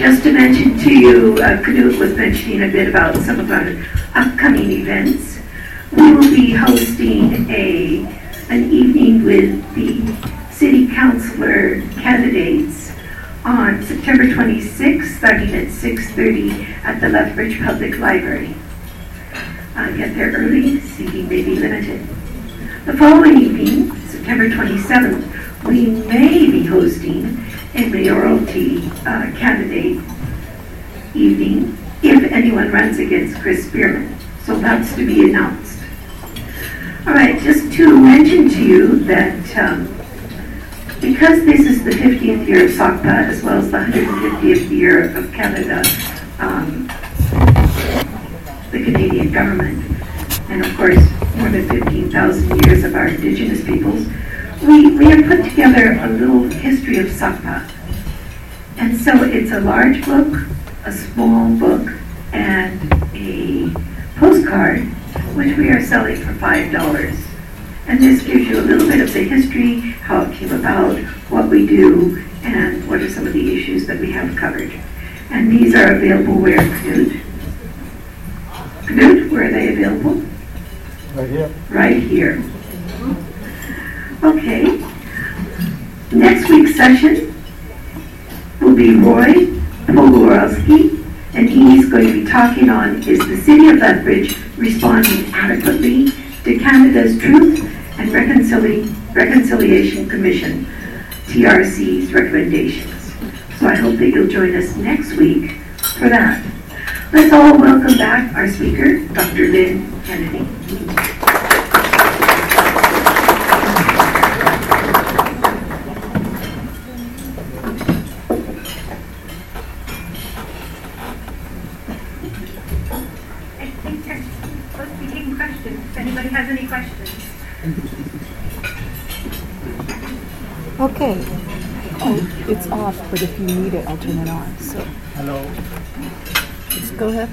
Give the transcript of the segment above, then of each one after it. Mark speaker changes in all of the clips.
Speaker 1: just to mention to you, uh, Knut was mentioning a bit about some of our upcoming events. We will be hosting a an evening with the city councilor candidates on September 26th, starting at 6:30 at the Lethbridge Public Library. Uh, get there early, seating may be limited. The following evening, September 27th, we may be hosting a mayoralty uh, candidate evening if anyone runs against Chris Spearman. So that's to be announced. All right, just to mention to you that um, because this is the 15th year of SACPA as well as the 150th year of Canada, um, the Canadian government, and of course more than 15,000 years of our Indigenous peoples, we, we have put together a little history of SACPA. And so it's a large book, a small book, and a postcard, which we are selling for $5. And this gives you a little bit of the history, how it came about, what we do, and what are some of the issues that we have covered. And these are available where, Knut? Knut, where are they available?
Speaker 2: Right here.
Speaker 1: Right here. Okay. Next week's session will be Roy Pogorowski, and he's going to be talking on is the City of Lethbridge responding adequately to Canada's Truth and Reconcili- Reconciliation Commission, TRC's recommendations. So I hope that you'll join us next week for that. Let's all welcome back our speaker, Dr. Lynn Kennedy.
Speaker 3: I think they're supposed to be taking questions. If anybody has any questions.
Speaker 4: Okay. Oh, it's off, but if you need it, I'll turn it on. So
Speaker 2: Hello.
Speaker 4: let's go ahead.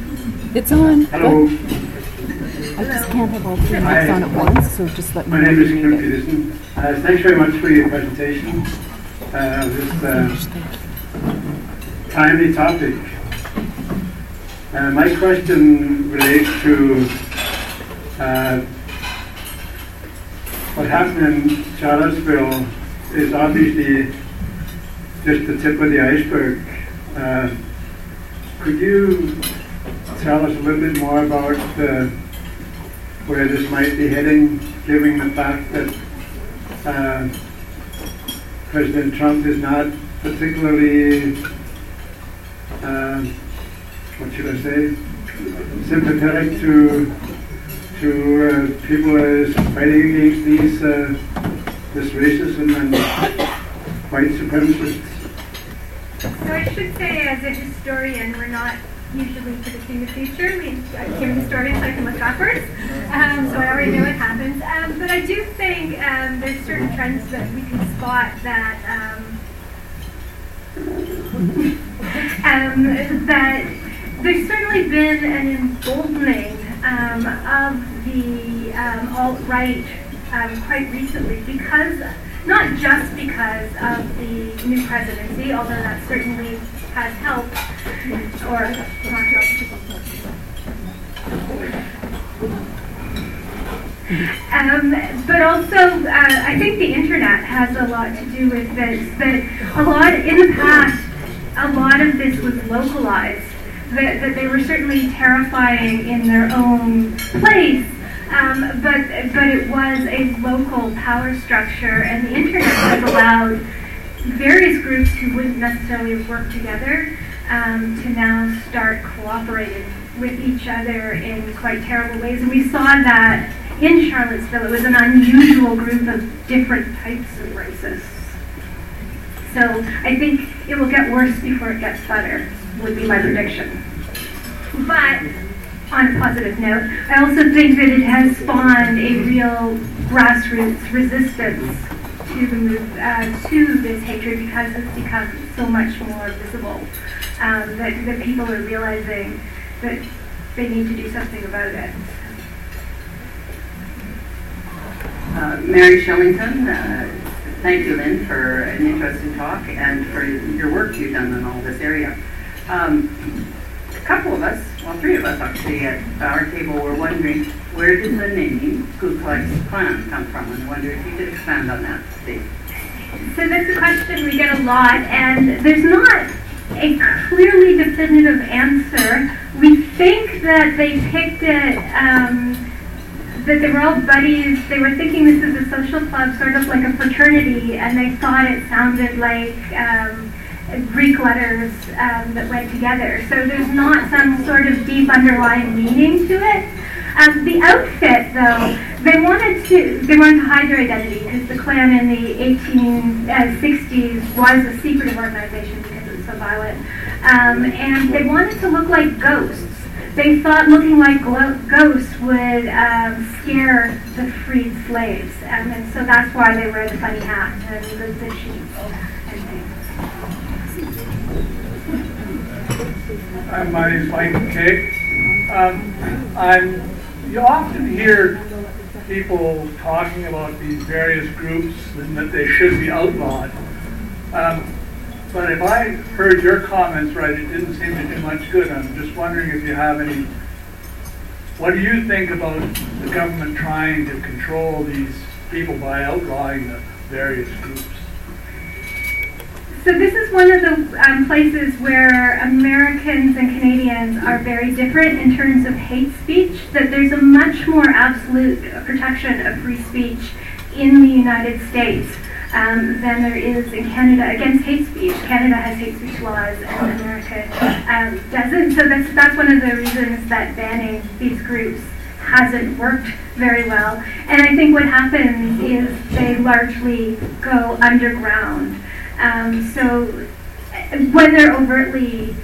Speaker 4: It's on.
Speaker 5: Hello,
Speaker 4: I just can't have all three mics on at once, so just let me
Speaker 5: my
Speaker 4: know.
Speaker 5: name is
Speaker 4: when you
Speaker 5: Kim
Speaker 4: need it.
Speaker 5: Peterson. Uh, Thanks very much for your presentation. Uh, This uh, timely topic. Uh, My question relates to uh, what happened in Charlottesville is obviously just the tip of the iceberg. Uh, Could you tell us a little bit more about uh, where this might be heading, given the fact that uh, President Trump is not particularly, uh, what should I say, sympathetic to to uh, people is fighting against these uh, this racism and white supremacists.
Speaker 3: So I should say, as a historian, we're not usually predicting the future. We, I'm a historian, so I can look backwards. Um, so I already know what happens. Um, but I do think um, there's certain trends that we can spot that um, um, that there's certainly been an emboldening um, of the um, alt-right um, quite recently because, not just because of the new presidency, although that certainly has helped, or not helped. Um, but also, uh, I think the internet has a lot to do with this. That a lot in the past, a lot of this was localized. That, that they were certainly terrifying in their own place, um, but but it was a local power structure, and the internet has allowed various groups who wouldn't necessarily work together um, to now start cooperating with each other in quite terrible ways. And we saw that in Charlottesville. It was an unusual group of different types of racists. So I think it will get worse before it gets better, would be my prediction. But on a positive note, I also think that it has spawned a real grassroots resistance to the move, uh, to this hatred because it's become so much more visible. Um, that, people are realizing that they need to do something about it.
Speaker 6: Uh, Mary Shillington, uh, thank you, Lynn, for an interesting talk and for your work you've done in all this area. Um, a couple of us, well, three of us actually at our table were wondering where did the name Ku Klux come from? And I wonder if you could expand on that.
Speaker 3: So that's a question we get a lot, and there's not a clearly definitive answer. We think that they picked it, um, that they were all buddies. They were thinking this is a social club, sort of like a fraternity, and they thought it sounded like um, Greek letters um, that went together. So there's not some sort of deep underlying meaning to it. Um, the outfit, though, they wanted to they wanted to hide their identity because the Klan in the 1860s uh, was a secretive organization because it was so violent, um, and they wanted to look like ghosts. They thought looking like glo- ghosts would um, scare the freed slaves, um, and so that's why they wear the funny hat and the, the sheets
Speaker 2: Uh, my Mike McKay. Um, I'm, you often hear people talking about these various groups and that they should be outlawed. Um, but if I heard your comments right, it didn't seem to do much good. I'm just wondering if you have any. What do you think about the government trying to control these people by outlawing the various groups?
Speaker 3: So this is one of the um, places where Americans and Canadians are very different in terms of hate speech. That there's a much more absolute protection of free speech in the United States um, than there is in Canada against hate speech. Canada has hate speech laws, and America um, doesn't. So that's that's one of the reasons that banning these groups hasn't worked very well. And I think what happens is they largely go underground. Um, so when they're overtly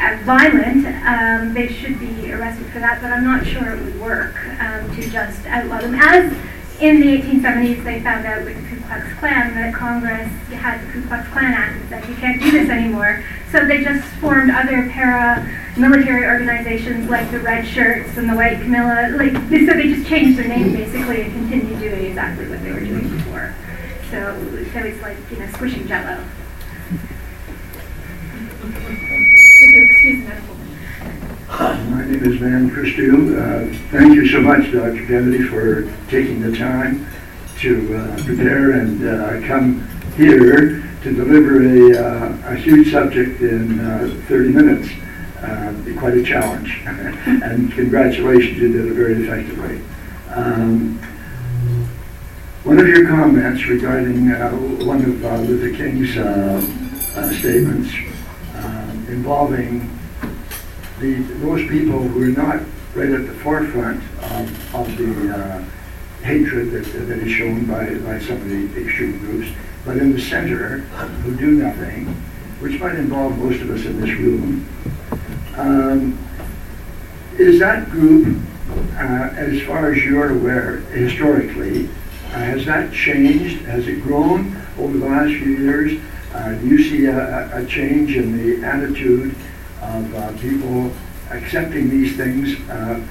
Speaker 3: uh, violent, um, they should be arrested for that, but I'm not sure it would work um, to just outlaw them. As in the 1870s, they found out with the Ku Klux Klan that Congress had the Ku Klux Klan Act and said you can't do this anymore. So they just formed other paramilitary organizations like the Red Shirts and the White Camelia. Like so, they just changed their name basically and continued doing exactly what they were doing before. So, so it's like, you know, squishing jello. Excuse me.
Speaker 7: My name is Van Christou. Uh, thank you so much, Dr. Kennedy, for taking the time to uh, prepare and uh, come here to deliver a, uh, a huge subject in uh, 30 minutes. Uh, quite a challenge. and congratulations, you did it very effectively. Um, one of your comments regarding uh, one of uh, Luther King's uh, uh, statements um, involving the, those people who are not right at the forefront of, of the uh, hatred that, that is shown by, by some of the extreme groups, but in the center who do nothing, which might involve most of us in this room. Um, is that group, uh, as far as you're aware, historically, has that changed? Has it grown over the last few years? Uh, do you see a, a, change in the attitude of uh, people accepting these things uh,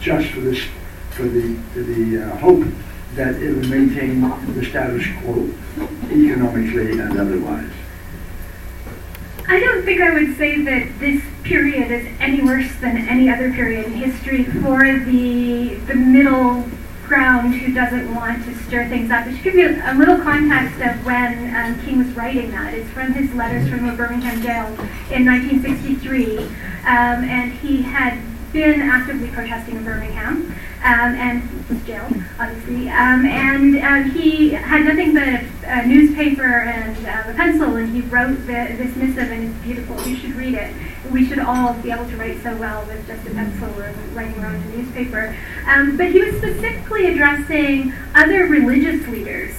Speaker 7: just for this, for the the uh, hope that it will maintain the status quo economically and otherwise?
Speaker 3: I don't think I would say that this period is any worse than any other period in history for the the middle ground who doesn't want to stir things up. To give you a little context of when um, King was writing that, it's from his letters from the Birmingham jail in 1963, um, and he had been actively protesting in Birmingham um, and jailed, obviously. Um, and uh, he had nothing but a, a newspaper and uh, a pencil, and he wrote the, this missive, and it's beautiful. You should read it. We should all be able to write so well with just a pencil or writing around a newspaper. Um, but he was specifically addressing other religious leaders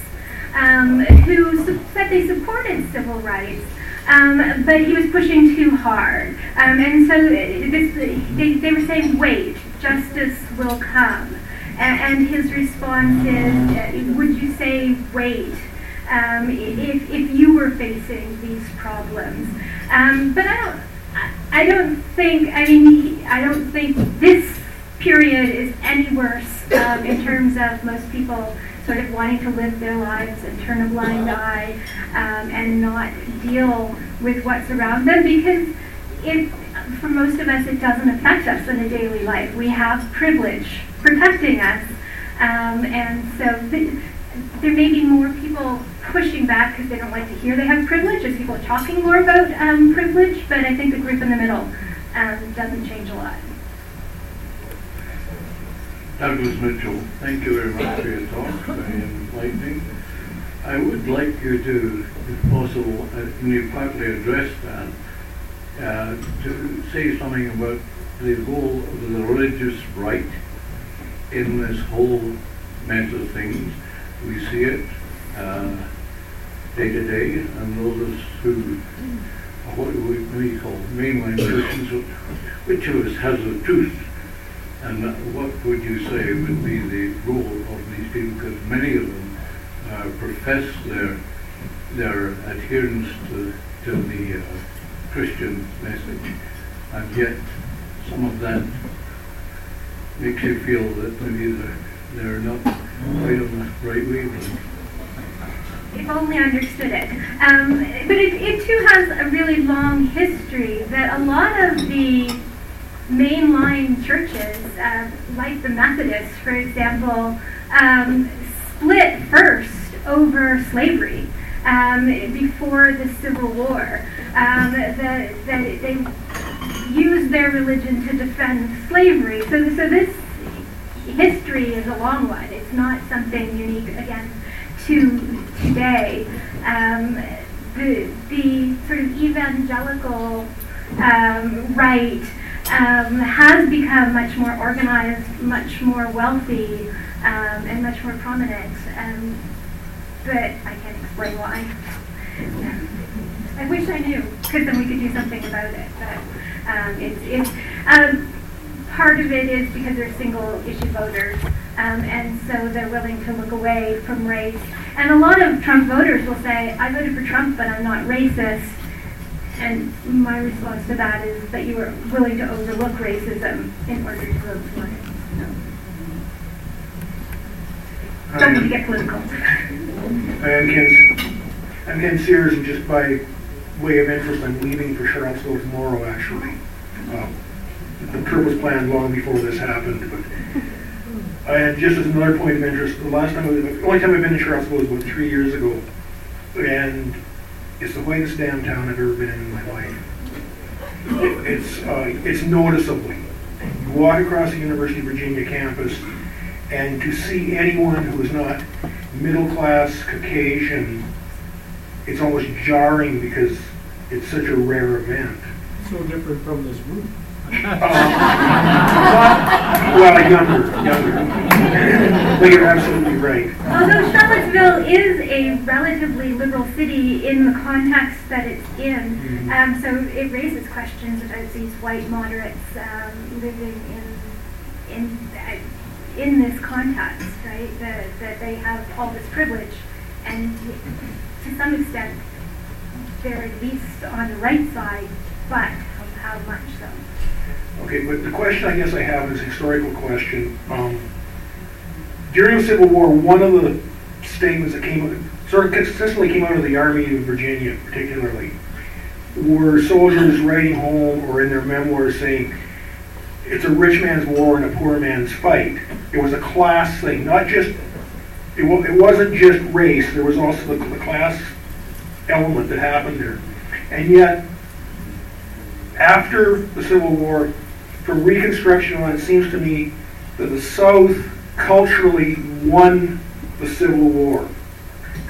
Speaker 3: um, who said they supported civil rights. Um, but he was pushing too hard. Um, and so this, they, they were saying, wait, justice will come. And, his response is, uh, would you say, wait, um, if, if you were facing these problems? Um, but I don't, I don't think, I mean, I don't think this period is any worse um, in terms of most people sort of wanting to live their lives and turn a blind eye um, and not deal with what's around them because it, for most of us, it doesn't affect us in a daily life. We have privilege protecting us. Um, and so th- there may be more people pushing back because they don't like to hear they have privilege, as people talking more about um, privilege, but I think the group in the middle um, doesn't change a lot.
Speaker 8: Douglas Mitchell, thank you very much for your talk, very enlightening. I would like you to, if possible, uh, and you partly addressed that, uh, to say something about the role of the religious right in this whole mess of things. We see it uh, day to day, and those who, what we, we call mainline Christians, which of us has the truth? And what would you say would be the role of these people? Because many of them uh, profess their their adherence to, to the uh, Christian message, and yet some of that makes you feel that maybe they're, they're not quite on the right wavelength.
Speaker 3: If only understood it. Um, but it, it too has a really long history that a lot of the mainline churches, uh, like the Methodists, for example, um, split first over slavery um, before the Civil War. Um, that, that they used their religion to defend slavery. So, so this history is a long one. It's not something unique, again, to today. Um, the, the sort of evangelical um, right um, has become much more organized, much more wealthy, um, and much more prominent. Um, but I can't explain why. I wish I knew, because then we could do something about it. But um, it's, it's um, part of it is because they're single issue voters, um, and so they're willing to look away from race. And a lot of Trump voters will say, "I voted for Trump, but I'm not racist." And my response to that is that you are willing to overlook racism in order to vote for it. So, don't need to get political.
Speaker 9: I'm Ken, I'm Ken Sears, just by way of interest, I'm leaving for Charlottesville tomorrow, actually. Um, The trip was planned long before this happened, but, and just as another point of interest, the last time, I was- the only time I've been to Charlottesville was about three years ago, and it's the whitest damn town I've ever been in in my life. It's, uh, it's noticeably. You walk across the University of Virginia campus, and to see anyone who is not middle-class Caucasian, it's almost jarring because it's such a rare event.
Speaker 10: So different from this group.
Speaker 9: Uh, well, younger, younger. But you're absolutely right.
Speaker 3: Although Charlottesville is a relatively liberal city in the context that it's in, um, so it raises questions about these white moderates um, living in in uh, in this context, right? That that they have all this privilege, and to some extent, at least on the right side, but how, how much so?
Speaker 9: Okay, but the question I guess I have is a historical question. Um, during the Civil War, one of the statements that came, sort of consistently came out of the Army of Virginia, particularly, were soldiers writing home or in their memoirs saying, "It's a rich man's war and a poor man's fight." It was a class thing, not just. It, wa- it wasn't just race. There was also the, the class element that happened there, and yet after the Civil War, from Reconstruction on, it seems to me that the South culturally won the Civil War.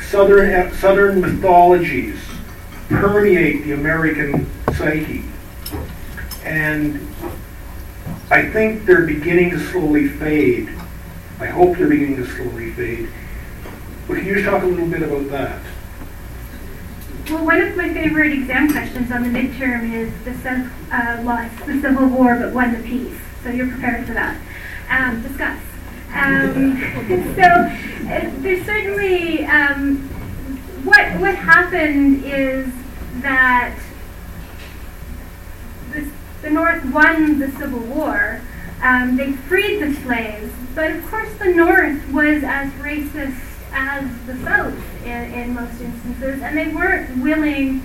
Speaker 9: Southern, eh, Southern mythologies permeate the American psyche. And I think they're beginning to slowly fade. I hope they're beginning to slowly fade. But can you just talk a little bit about that?
Speaker 3: Well, one of my favorite exam questions on the midterm is the uh, the Civil War but won the peace. So you're prepared for that. Um, discuss. Um, so uh, there's certainly um, what what happened is that the, the North won the Civil War. Um, they freed the slaves, but of course the North was as racist as the South in, in most instances, and they weren't willing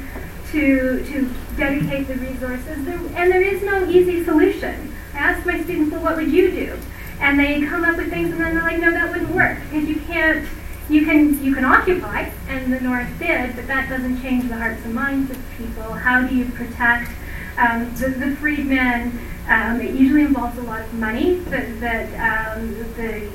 Speaker 3: to, to dedicate the resources, there, and there is no easy solution. I ask my students, well, what would you do? And they come up with things, and then they're like, no, that wouldn't work because you can't. You can you can occupy, and the North did, but that doesn't change the hearts and minds of people. How do you protect um, the, the freedmen? Um, it usually involves a lot of money that, that um, the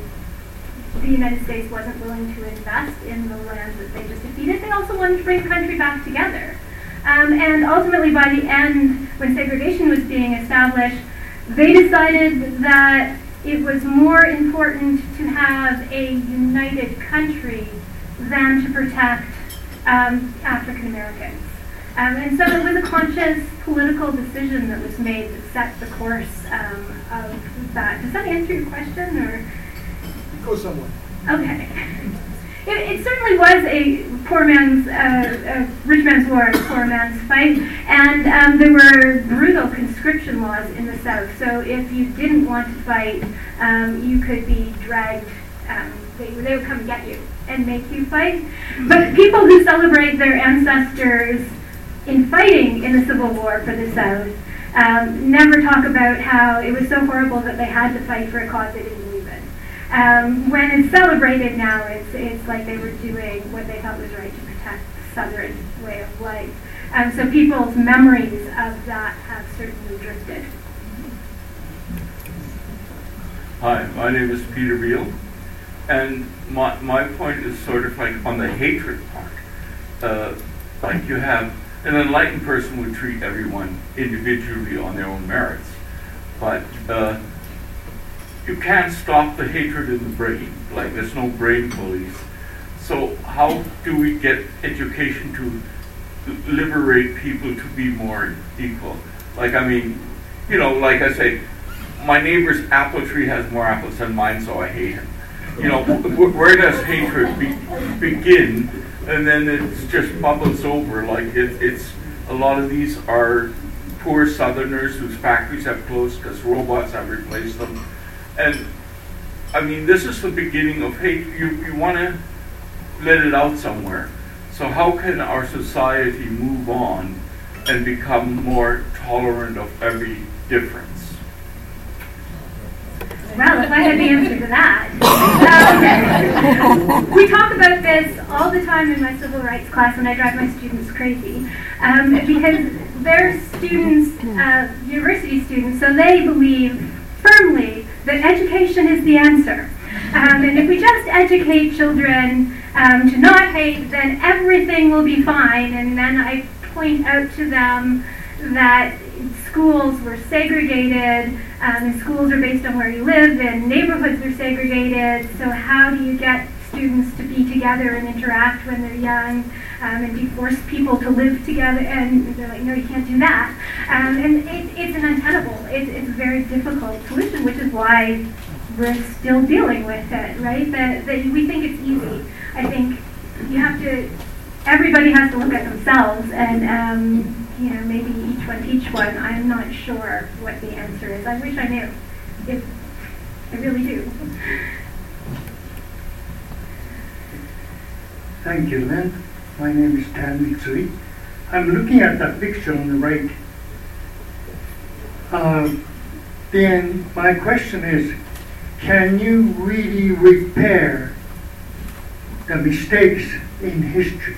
Speaker 3: the United States wasn't willing to invest in the land that they just defeated. They also wanted to bring the country back together. Um, and ultimately, by the end, when segregation was being established, they decided that it was more important to have a united country than to protect um, African Americans. Um, and so it was a conscious political decision that was made that set the course um, of that. Does that answer your question, or?
Speaker 10: Go somewhere.
Speaker 3: Okay. It, it certainly was a poor man's, uh, rich man's war, a poor man's fight, and um, there were brutal conscription laws in the South. So if you didn't want to fight, um, you could be dragged. Um, they, they would come get you and make you fight. But people who celebrate their ancestors in fighting in the Civil War for the South um, never talk about how it was so horrible that they had to fight for a cause they didn't. Um, when it's celebrated now, it's, it's like they were doing what they thought was right to protect the Southern way of life. Um, so people's memories of that have certainly drifted.
Speaker 11: Hi, my name is Peter Beal, and my, my point is sort of like on the hatred part. Uh, like you have an enlightened person would treat everyone individually on their own merits, but uh, you can't stop the hatred in the brain. Like there's no brain police. So how do we get education to liberate people to be more equal? Like I mean, you know, like I say, my neighbor's apple tree has more apples than mine, so I hate him. You know, where does hatred be, begin? And then it just bubbles over. Like it, it's a lot of these are poor Southerners whose factories have closed because robots have replaced them and I mean, this is the beginning of hate. You, you want to let it out somewhere. So, how can our society move on and become more tolerant of every difference?
Speaker 3: Well, if I had the answer to that. Um, we talk about this all the time in my civil rights class, and I drive my students crazy um, because they're students, uh, university students, so they believe firmly that education is the answer. Um, and if we just educate children um, to not hate, then everything will be fine. And then I point out to them that schools were segregated, um, schools are based on where you live, and neighborhoods are segregated. So, how do you get students to be together and interact when they're young? Um, and you force people to live together? And they're like, no, you can't do that. Um, and it, it's an untenable, it, it's a very difficult solution, which is why we're still dealing with it, right? That, that we think it's easy. I think you have to, everybody has to look at themselves and, um, you know, maybe each one teach one. I'm not sure what the answer is. I wish I knew. If, I really do.
Speaker 12: Thank you, Lynn. My name is Tan Mitsui. I'm looking at that picture on the right. Uh, then my question is, can you really repair the mistakes in history?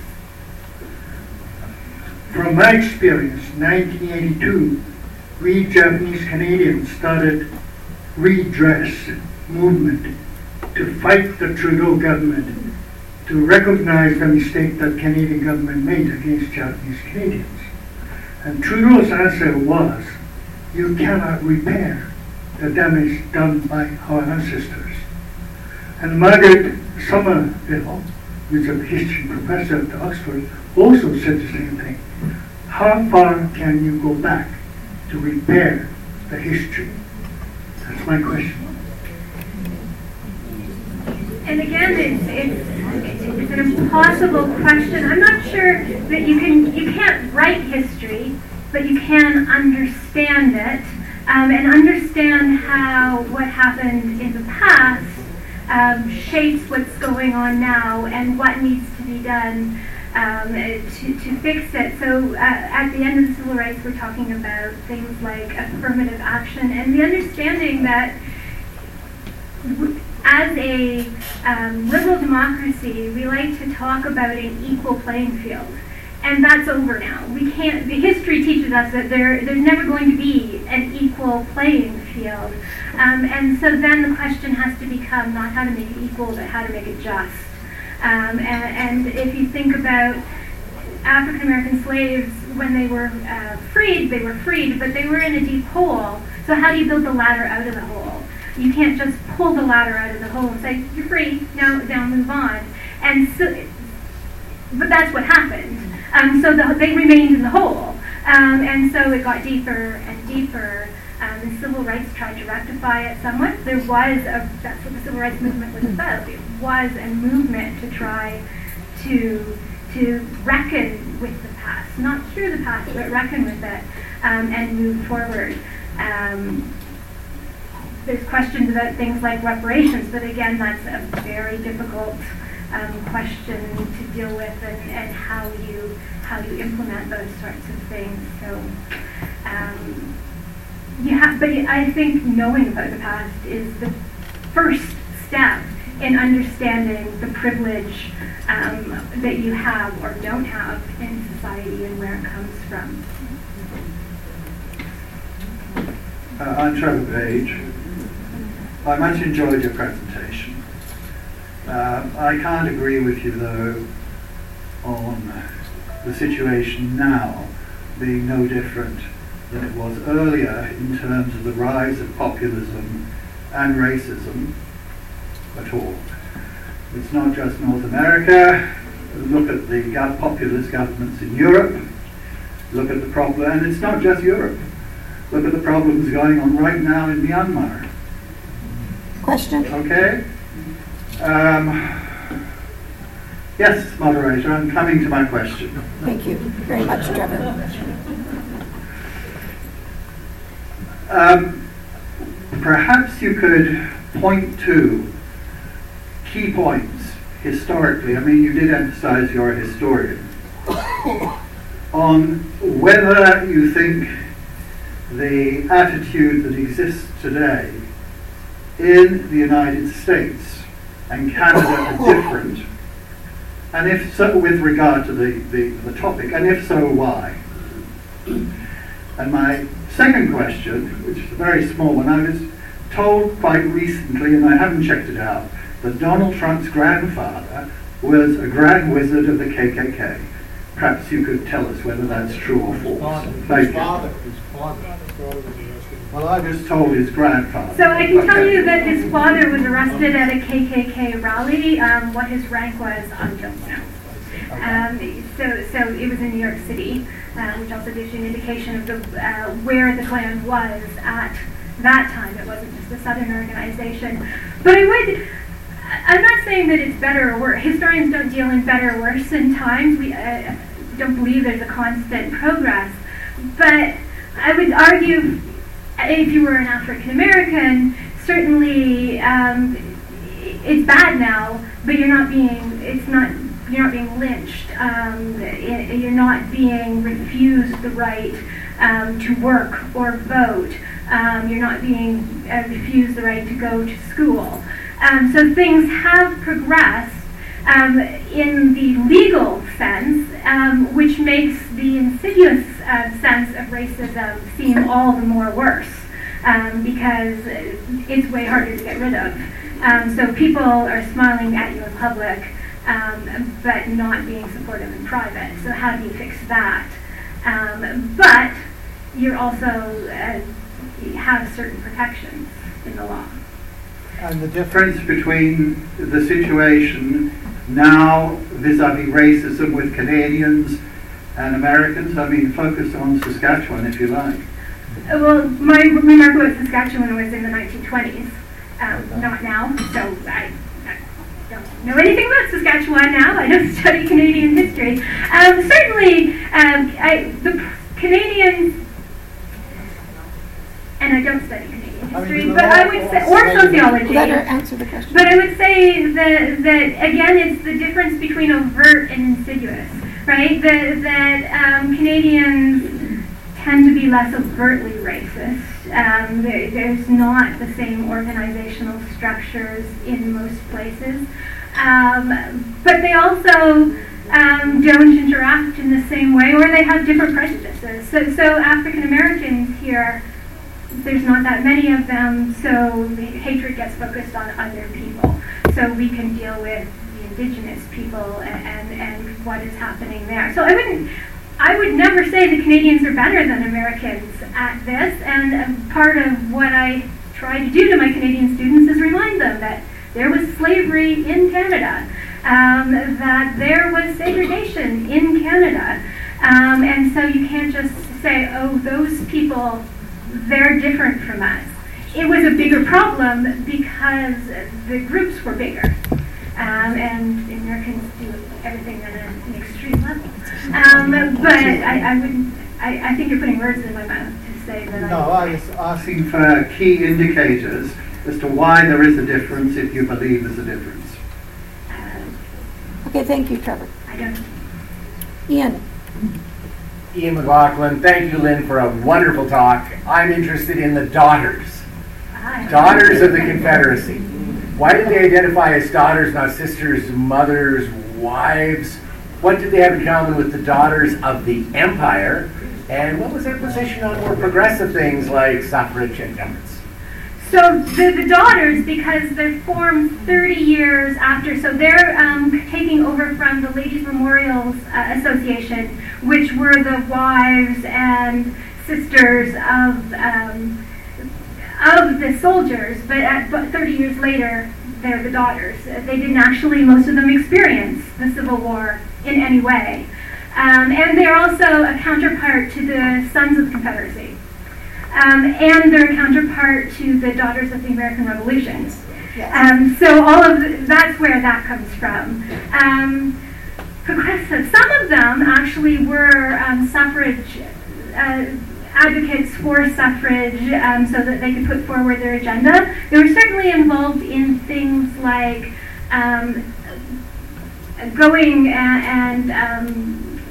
Speaker 12: From my experience, 1982, we Japanese Canadians started redress movement to fight the Trudeau government to recognize the mistake that Canadian government made against Japanese Canadians. And Trudeau's answer was, you cannot repair the damage done by our ancestors. And Margaret Somerville, who's a history professor at Oxford, also said the same thing. How far can you go back to repair the history? That's my question.
Speaker 3: And again, it's, it's it's an impossible question. I'm not sure that you can you can't write history, but you can understand it um, and understand how what happened in the past um, shapes what's going on now and what needs to be done um, to, to fix it. So uh, at the end of the civil rights, we're talking about things like affirmative action and the understanding that as a um, liberal democracy, we like to talk about an equal playing field. And that's over now. We can't, the history teaches us that there, there's never going to be an equal playing field. Um, and so then the question has to become not how to make it equal, but how to make it just. Um, and, and, if you think about African American slaves, when they were uh, freed, they were freed, but they were in a deep hole. So how do you build the ladder out of the hole? You can't just pull the ladder out of the hole and say, you're free, now, now move on. And so, but that's what happened. Um, so the, they remained in the hole. Um, and so it got deeper and deeper. Um, and civil rights tried to rectify it somewhat. There was a, that's what the civil rights movement was about. It was a movement to try to to reckon with the past, not cure the past, but reckon with it um, and move forward. Um, there's questions about things like reparations, but again, that's a very difficult um, question to deal with, and, and how you how you implement those sorts of things. So. Um, you have, but I think knowing about the past is the first step in understanding the privilege um, that you have or don't have in society and where it comes from.
Speaker 7: Uh, I'm Trevor Page. I much enjoyed your presentation. Uh, I can't agree with you though on the situation now being no different than it was earlier in terms of the rise of populism and racism at all. It's not just North America. Look at the populist governments in Europe. Look at the problem, and it's not just Europe. Look at the problems going on right now in Myanmar.
Speaker 13: Question?
Speaker 7: Okay. Um, yes, moderator, I'm coming to my question.
Speaker 13: Thank you very much, Trevor.
Speaker 7: Um, perhaps you could point to key points historically. I mean, you did emphasize you're a historian. on whether you think the attitude that exists today in the United States and Canada are different, and if so, with regard to the, the, the topic, and if so, why? And my Second question, which is a very small one, I was told quite recently, and I haven't checked it out, that Donald Trump's grandfather was a grand wizard of the KKK. Perhaps you could tell us whether that's true or false. Thank
Speaker 10: his father, his father.
Speaker 7: Well, I was told his grandfather.
Speaker 3: So I can tell you that his father was arrested at a KKK rally. Um, what his rank was, I don't know. Um, so, so it was in New York City, uh, which also gives you an indication of the, uh, where the Klan was at that time. It wasn't just a Southern organization. But I would, I'm not saying that it's better or worse. Historians don't deal in better or worse in times. We uh, don't believe there's a constant progress. But I would argue, if you were an African American, certainly um, it's bad now, but you're not being, it's not you're not being lynched. Um, you're not being refused the right um, to work or vote. Um, you're not being uh, refused the right to go to school. Um, so things have progressed um, in the legal sense, um, which makes the insidious uh, sense of racism seem all the more worse because it's way harder to get rid of. so people are smiling at you in public um, but not being supportive in private. So how do you fix that? Um, but you're also uh, have certain protections in the law.
Speaker 7: And the difference between the situation now vis-a-vis racism with Canadians and Americans, I mean, focus on Saskatchewan if you like.
Speaker 3: Uh, well, my remark was Saskatchewan was in the 1920s, um, not now, so I don't know anything about Saskatchewan now. I don't study Canadian history. Um, certainly, um, I, the Canadians, and I don't study Canadian history, but I would say, or sociology.
Speaker 4: Let her answer the question.
Speaker 3: But I would say that, that again, it's the difference between overt and insidious, right? That, that um, Canadians tend to be less overtly racist. Um, there, there's not the same organizational structures in most places. Um, but they also um, don't interact in the same way, or they have different prejudices. So, so African Americans here, there's not that many of them, so the hatred gets focused on other people. So we can deal with the indigenous people and, and, and what is happening there. So I wouldn't, I would never say the Canadians are better than Americans at this, and um, part of what I try to do to my Canadian students is remind them that there was slavery in Canada, um, that there was segregation in Canada, um, and so you can't just say, oh, those people, they're different from us. It was a bigger problem because the groups were bigger. Um, and Americans do everything at an extreme level. Um, but I, I wouldn't. I, I think you're putting words in my mouth to say that.
Speaker 13: No, I was asking for key indicators as to why there is a difference if you believe there's a difference.
Speaker 4: Okay, thank you, Trevor.
Speaker 3: I don't.
Speaker 4: Ian.
Speaker 14: Ian McLaughlin, thank you, Lynn, for a wonderful talk. I'm interested in the daughters. Daughters of the Confederacy. Why did they identify as daughters, not sisters, mothers, wives? What did they have in common with the daughters of the Empire? And what was their position on more progressive things like suffrage and temperance?
Speaker 3: So the, the daughters, because they're formed 30 years after, so they're um, taking over from the Ladies Memorials uh, Association, which were the wives and sisters of um, of the soldiers. But, at, but 30 years later, they're the daughters. They didn't actually, most of them, experience the Civil War in any way. Um, and they're also a counterpart to the Sons of the Confederacy. Um, and they're counterpart to the Daughters of the American Revolution. Um, so all of the, that's where that comes from. Um, progressive. Some of them actually were um, suffrage uh, advocates for suffrage, um, so that they could put forward their agenda. They were certainly involved in things like um, going and, and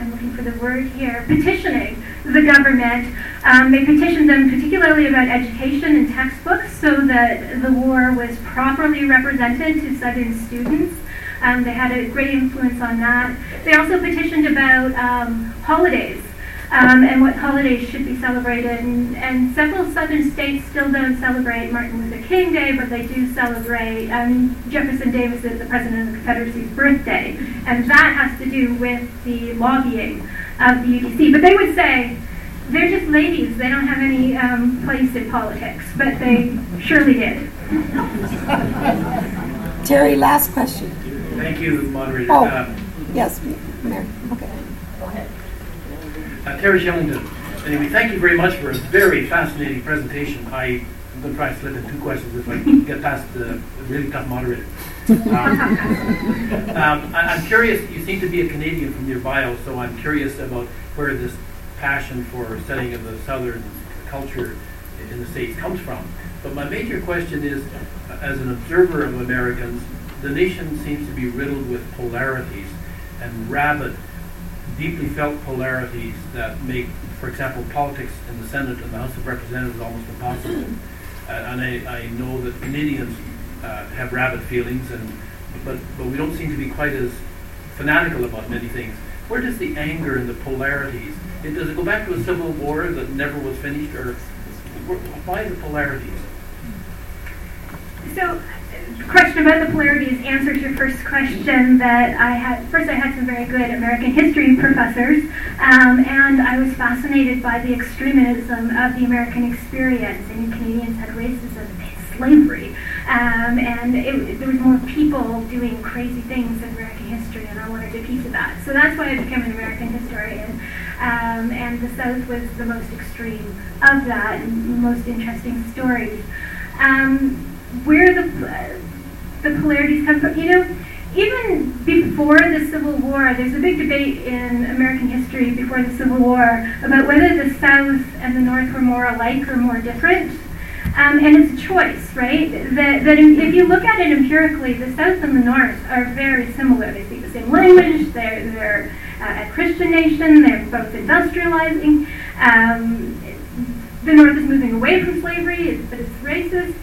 Speaker 3: I'm looking for the word here, petitioning the government. Um, they petitioned them particularly about education and textbooks so that the war was properly represented to Southern students. Um, they had a great influence on that. They also petitioned about um, holidays um, and what holidays should be celebrated. And, and, several southern states still don't celebrate Martin Luther King Day, but they do celebrate um, Jefferson Davis, the president of the Confederacy's birthday. And that has to do with the lobbying of the UDC. But they would say, they're just ladies. They don't have any um, place in politics, but they surely did.
Speaker 4: Terry, last question.
Speaker 15: Thank you, moderator.
Speaker 4: Oh,
Speaker 15: uh,
Speaker 4: yes, Mary. Okay.
Speaker 15: Go ahead. Uh, Terry Shellington. Anyway, thank you very much for a very fascinating presentation. I, am going to try to slip in two questions if I get past the really tough moderator. Um, um, I, am curious, you seem to be a Canadian from your bio, so I'm curious about where this passion for studying of the Southern culture in the States comes from. But my major question is, as an observer of Americans, the nation seems to be riddled with polarities and rabid, deeply felt polarities that make, for example, politics in the Senate and the House of Representatives almost impossible. And I, I, know that Canadians uh, have rabid feelings, and but but we don't seem to be quite as fanatical about many things. Where does the anger and the polarities it, does it go back to a civil war that never was finished, or why the polarities?
Speaker 3: So, the question about the polarities answers your first question that I had. First, I had some very good American history professors, um, and I was fascinated by the extremism of the American experience. And Canadians had racism, slavery, um, and it, there was more people doing crazy things in American history, and I wanted a piece of that. So that's why I became an American historian. Um, and the South was the most extreme of that, and the most interesting stories. Um, where the the polarities come from, you know, even before the Civil War, there's a big debate in American history before the Civil War about whether the South and the North were more alike or more different. Um, and it's a choice, right? That, that if you look at it empirically, the South and the North are very similar. They speak the same language, they're, they're uh, a Christian nation, they're both industrializing. Um, the North is moving away from slavery, but it's racist.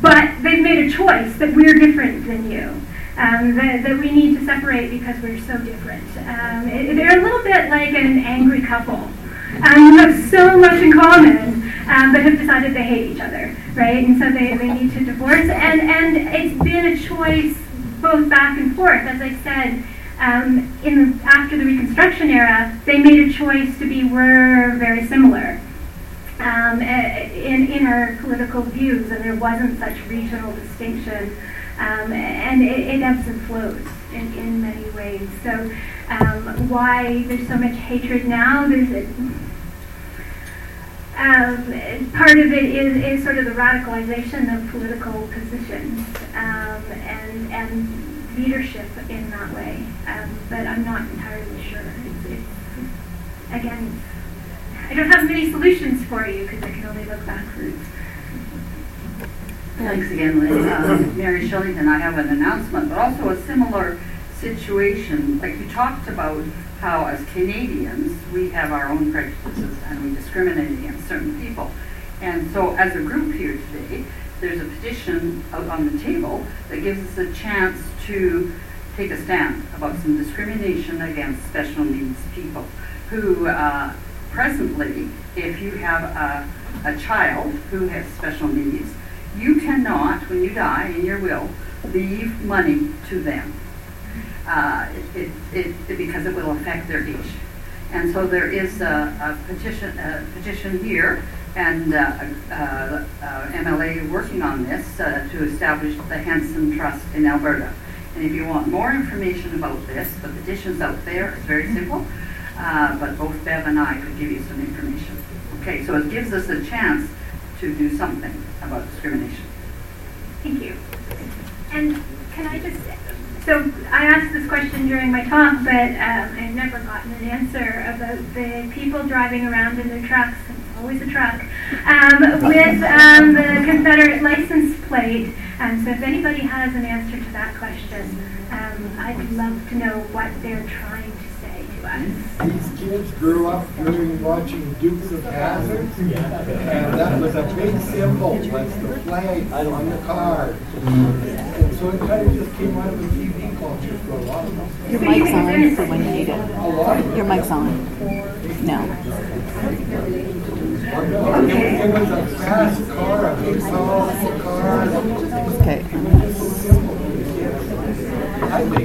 Speaker 3: But they've made a choice that we're different than you. Um, that, that, we need to separate because we're so different. Um, it, they're a little bit like an angry couple. Um, who have so much in common, um, but have decided they hate each other, right? And so they, they need to divorce. And, and it's been a choice both back and forth. As I said, um, in the, after the Reconstruction era, they made a choice to be we're very similar um, in, in our political views, and there wasn't such regional distinction. Um, and it, it, ebbs and flows in, in many ways. So, um, why there's so much hatred now? There's a, um, part of it is, is sort of the radicalization of political positions um, and and leadership in that way. Um, but I'm not entirely sure. It's, it's, again, I don't have many solutions for you because I can only look backwards.
Speaker 6: Thanks again, Lynn. Um, Mary Shillington, I have an announcement, but also a similar situation. Like you talked about how, as Canadians, we have our own prejudices and we discriminate against certain people. And so, as a group here today, there's a petition out on the table that gives us a chance to take a stand about some discrimination against special needs people who uh, presently, if you have a, a child who has special needs, you cannot, when you die in your will, leave money to them uh, it, it, it, because it will affect their AISH. And so there is a, a petition, a petition here, and uh, uh, uh MLA working on this uh, to establish the Henson Trust in Alberta. And if you want more information about this, the petition's out there. It's very simple. Uh, but both Bev and I could give you some information. Okay, so it gives us a chance to do something about discrimination.
Speaker 3: Thank you. And can I just, so I asked this question during my talk, but um, I've never gotten an answer about the people driving around in their trucks, it's always a truck, um, with um, the Confederate license plate. So if anybody has an answer to that question, um, I'd love to know what they're trying
Speaker 10: these kids grew up during watching Dukes of Hazzard, and that was a big symbol. That's the flag on the car. And so it kind of just came out of the TV culture for a lot of them.
Speaker 4: Your mic's on for when you need it. Your mic's on. No.
Speaker 10: It was a fast car, a big powerful car.
Speaker 4: Okay.
Speaker 10: I think